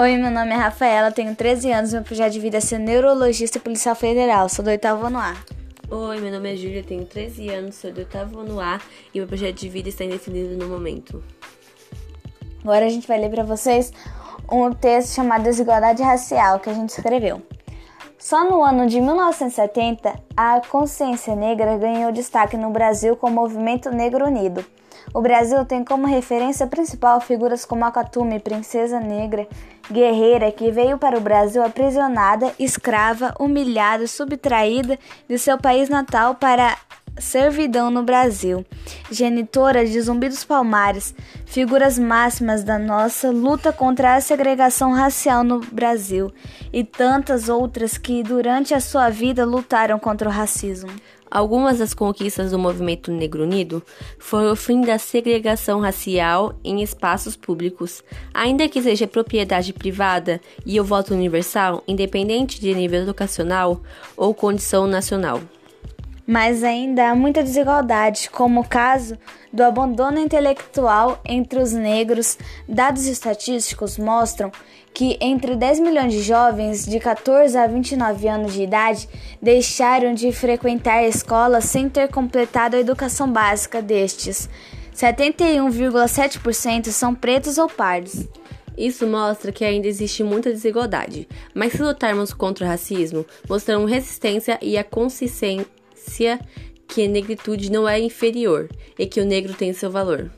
Oi, meu nome é Rafaela, tenho 13 anos, meu projeto de vida é ser neurologista e policial federal, sou do oitavo ano A. Oi, meu nome é Júlia, tenho 13 anos, sou do oitavo ano A e meu projeto de vida está indefinido no momento. Agora a gente vai ler para vocês um texto chamado Desigualdade Racial que a gente escreveu. Só no ano de 1970, a consciência negra ganhou destaque no Brasil com o Movimento Negro Unido. O Brasil tem como referência principal figuras como a princesa negra, guerreira que veio para o Brasil aprisionada, escrava, humilhada, subtraída de seu país natal para servidão no Brasil, genitora de Zumbi dos Palmares, figuras máximas da nossa luta contra a segregação racial no Brasil e tantas outras que durante a sua vida lutaram contra o racismo. Algumas das conquistas do movimento Negro Unido foram o fim da segregação racial em espaços públicos, ainda que seja propriedade privada e o voto universal, independente de nível educacional ou condição nacional mas ainda há muita desigualdade, como o caso do abandono intelectual entre os negros. Dados estatísticos mostram que entre 10 milhões de jovens de 14 a 29 anos de idade deixaram de frequentar a escola sem ter completado a educação básica destes. 71,7% são pretos ou pardos. Isso mostra que ainda existe muita desigualdade, mas se lutarmos contra o racismo, mostramos resistência e a consciência que a negritude não é inferior e que o negro tem seu valor.